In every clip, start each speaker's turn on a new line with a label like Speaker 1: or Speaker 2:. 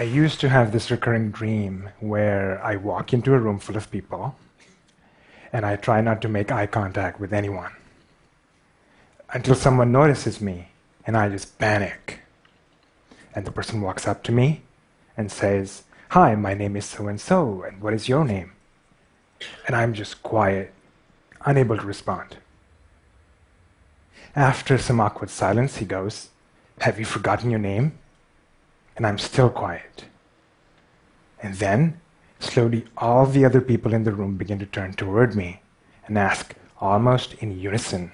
Speaker 1: I used to have this recurring dream where I walk into a room full of people and I try not to make eye contact with anyone until someone notices me and I just panic. And the person walks up to me and says, Hi, my name is so and so, and what is your name? And I'm just quiet, unable to respond. After some awkward silence, he goes, Have you forgotten your name? And I'm still quiet. And then, slowly, all the other people in the room begin to turn toward me and ask, almost in unison,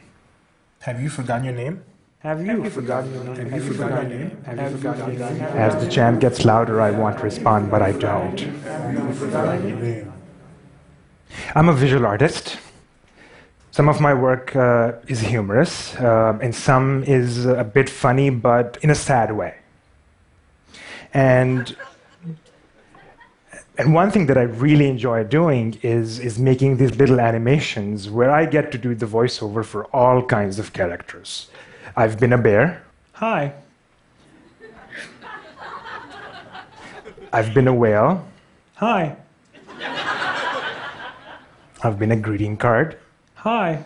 Speaker 2: Have you forgotten your name?
Speaker 1: Have you, Have you forgotten your name?
Speaker 2: Have you forgotten your name? Have you forgotten your name?
Speaker 1: As the chant gets louder, I want to respond, but I don't. I'm a visual artist. Some of my work uh, is humorous, uh, and some is a bit funny, but in a sad way. And and one thing that I really enjoy doing is, is making these little animations where I get to do the voiceover for all kinds of characters. I've been a bear.
Speaker 2: Hi.
Speaker 1: I've been a whale.
Speaker 2: Hi.
Speaker 1: I've been a greeting card.
Speaker 2: Hi.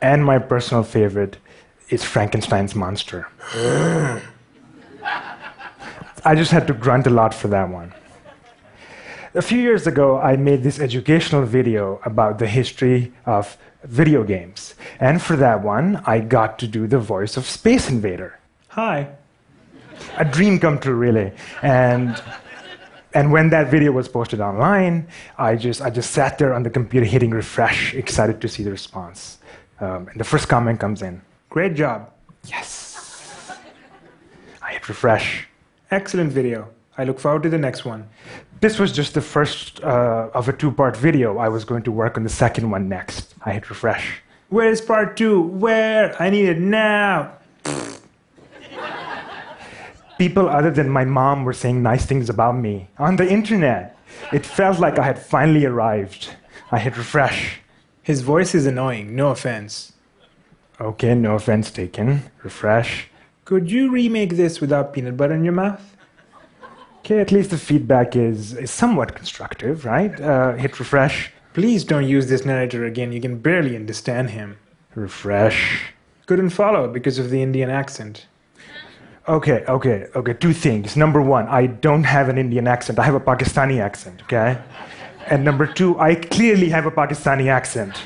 Speaker 1: And my personal favorite is Frankenstein's monster. I just had to grunt a lot for that one. A few years ago, I made this educational video about the history of video games. And for that one, I got to do the voice of Space Invader.
Speaker 2: Hi.
Speaker 1: A dream come true, really. And and when that video was posted online, I just I just sat there on the computer hitting refresh, excited to see the response. Um, and the first comment comes in.
Speaker 2: Great job.
Speaker 1: Yes. I hit refresh.
Speaker 2: Excellent video. I look forward to the next one.
Speaker 1: This was just the first uh, of a two part video. I was going to work on the second one next. I hit refresh.
Speaker 2: Where's part two? Where? I need it now.
Speaker 1: People other than my mom were saying nice things about me on the internet. It felt like I had finally arrived. I hit refresh.
Speaker 2: His voice is annoying, no offense.
Speaker 1: Okay, no offense taken. Refresh.
Speaker 2: Could you remake this without peanut butter in your mouth?
Speaker 1: Okay, at least the feedback is, is somewhat constructive, right? Uh, hit refresh.
Speaker 2: Please don't use this narrator again. You can barely understand him.
Speaker 1: Refresh.
Speaker 2: Couldn't follow because of the Indian accent.
Speaker 1: Okay, okay, okay. Two things. Number one, I don't have an Indian accent. I have a Pakistani accent, okay? And number two, I clearly have a Pakistani accent.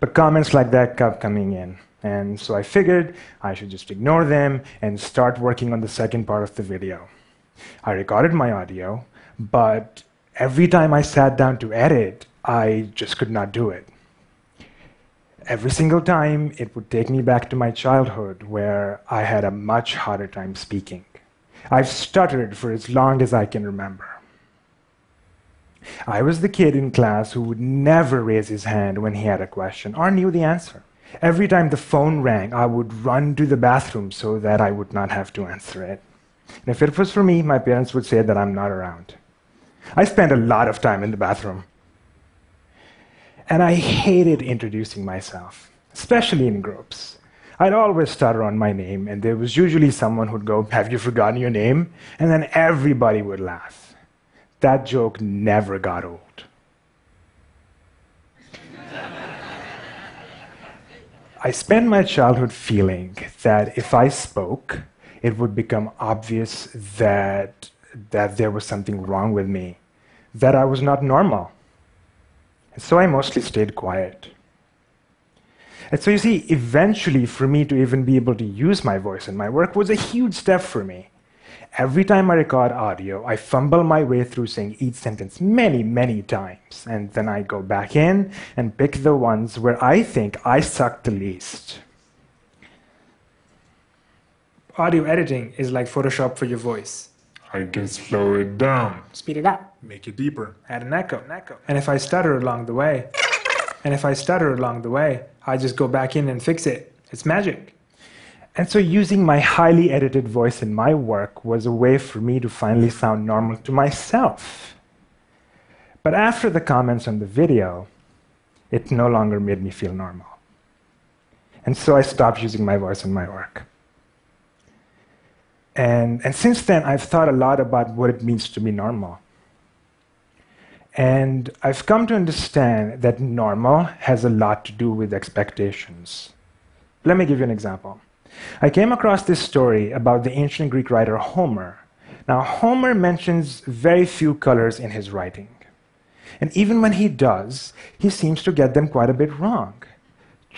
Speaker 1: But comments like that kept coming in. And so I figured I should just ignore them and start working on the second part of the video. I recorded my audio, but every time I sat down to edit, I just could not do it. Every single time, it would take me back to my childhood where I had a much harder time speaking. I've stuttered for as long as I can remember. I was the kid in class who would never raise his hand when he had a question or knew the answer. Every time the phone rang, I would run to the bathroom so that I would not have to answer it. And if it was for me, my parents would say that I'm not around. I spent a lot of time in the bathroom. And I hated introducing myself, especially in groups. I'd always stutter on my name, and there was usually someone who'd go, Have you forgotten your name? And then everybody would laugh. That joke never got old. I spent my childhood feeling that if I spoke, it would become obvious that, that there was something wrong with me, that I was not normal. And so I mostly stayed quiet. And so you see, eventually, for me to even be able to use my voice in my work was a huge step for me. Every time I record audio, I fumble my way through saying each sentence many, many times. And then I go back in and pick the ones where I think I suck the least.
Speaker 2: Audio editing is like Photoshop for your voice.
Speaker 3: I can slow it down,
Speaker 2: Speed it up,
Speaker 3: make it deeper.
Speaker 2: add an echo. Echo. And if I stutter along the way, and if I stutter along the way, I just go back in and fix it. It's magic.
Speaker 1: And so, using my highly edited voice in my work was a way for me to finally sound normal to myself. But after the comments on the video, it no longer made me feel normal. And so I stopped using my voice in my work. And, and since then, I've thought a lot about what it means to be normal. And I've come to understand that normal has a lot to do with expectations. Let me give you an example. I came across this story about the ancient Greek writer Homer. Now, Homer mentions very few colors in his writing. And even when he does, he seems to get them quite a bit wrong.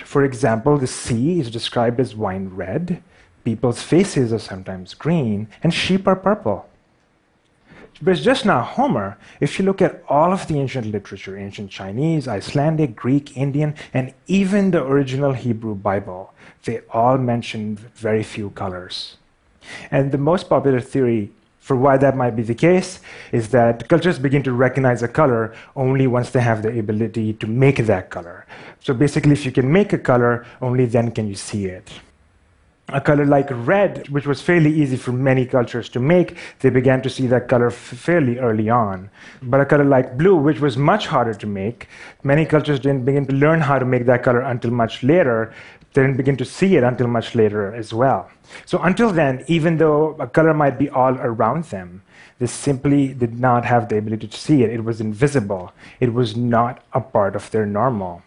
Speaker 1: For example, the sea is described as wine red, people's faces are sometimes green, and sheep are purple. But it's just not Homer. If you look at all of the ancient literature, ancient Chinese, Icelandic, Greek, Indian, and even the original Hebrew Bible, they all mention very few colors. And the most popular theory for why that might be the case is that cultures begin to recognize a color only once they have the ability to make that color. So basically, if you can make a color, only then can you see it a color like red, which was fairly easy for many cultures to make, they began to see that color fairly early on. But a color like blue, which was much harder to make, many cultures didn't begin to learn how to make that color until much later. They didn't begin to see it until much later as well. So until then, even though a color might be all around them, they simply did not have the ability to see it. It was invisible. It was not a part of their normal.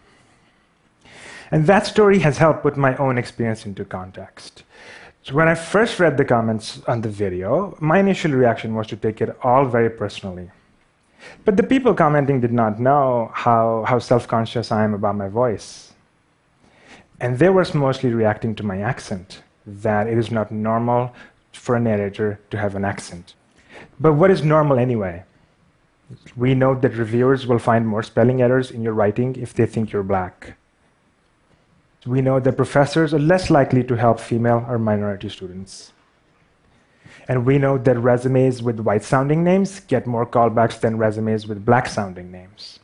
Speaker 1: And that story has helped put my own experience into context. So when I first read the comments on the video, my initial reaction was to take it all very personally. But the people commenting did not know how, how self conscious I am about my voice. And they were mostly reacting to my accent, that it is not normal for a narrator to have an accent. But what is normal anyway? We know that reviewers will find more spelling errors in your writing if they think you're black we know that professors are less likely to help female or minority students. And we know that resumes with white sounding names get more callbacks than resumes with black sounding names.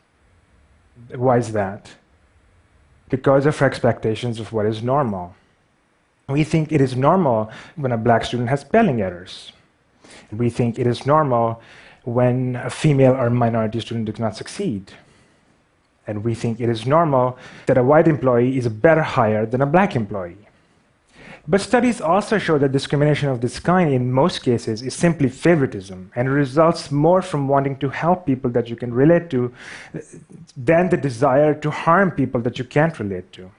Speaker 1: Why is that? Because of our expectations of what is normal. We think it is normal when a black student has spelling errors. We think it is normal when a female or minority student does not succeed and we think it is normal that a white employee is a better hire than a black employee. But studies also show that discrimination of this kind, in most cases, is simply favoritism and results more from wanting to help people that you can relate to than the desire to harm people that you can't relate to.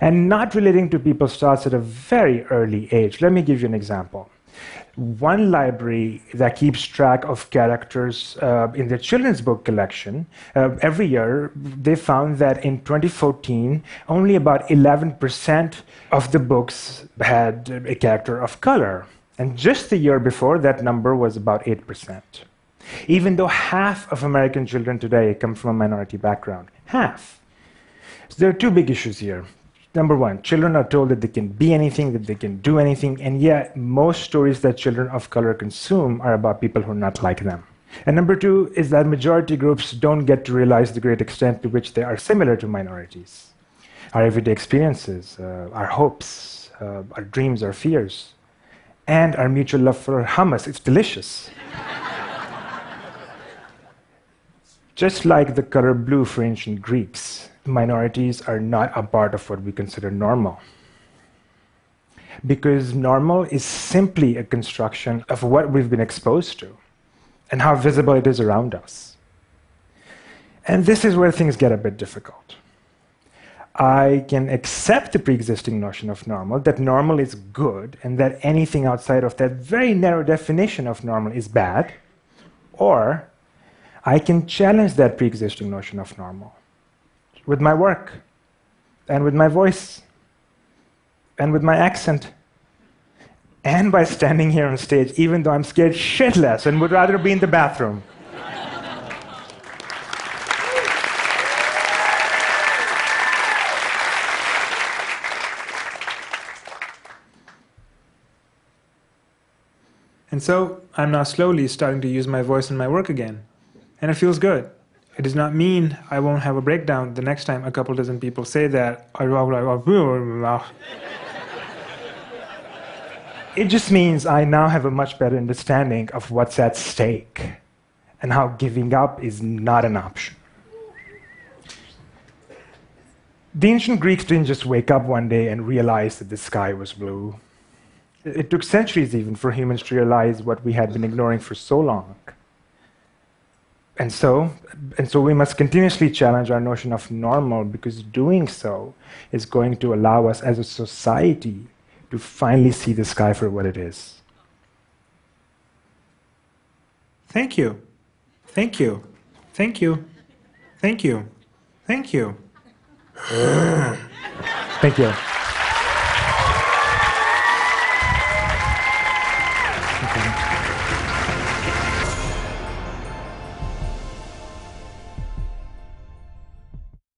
Speaker 1: And not relating to people starts at a very early age. Let me give you an example one library that keeps track of characters uh, in their children's book collection. Uh, every year, they found that in 2014, only about 11% of the books had a character of color. And just the year before, that number was about 8%. Even though half of American children today come from a minority background. Half. So there are two big issues here. Number one, children are told that they can be anything, that they can do anything, and yet most stories that children of color consume are about people who are not like them. And number two is that majority groups don't get to realize the great extent to which they are similar to minorities. Our everyday experiences, uh, our hopes, uh, our dreams, our fears, and our mutual love for hummus. It's delicious. Just like the color blue for ancient Greeks, minorities are not a part of what we consider normal. Because normal is simply a construction of what we've been exposed to and how visible it is around us. And this is where things get a bit difficult. I can accept the pre existing notion of normal, that normal is good, and that anything outside of that very narrow definition of normal is bad, or I can challenge that pre existing notion of normal with my work, and with my voice, and with my accent, and by standing here on stage, even though I'm scared shitless and would rather be in the bathroom.
Speaker 2: And so I'm now slowly starting to use my voice in my work again. And it feels good it does not mean I won't have a breakdown the next time a couple dozen people say that.
Speaker 1: it just means I now have a much better understanding of what's at stake and how giving up is not an option. The ancient Greeks didn't just wake up one day and realize that the sky was blue. It took centuries even for humans to realize what we had been ignoring for so long. And so, and so we must continuously challenge our notion of normal because doing so is going to allow us as a society to finally see the sky for what it is.
Speaker 2: Thank you. Thank you. Thank you. Thank you. Thank you.
Speaker 1: Thank you.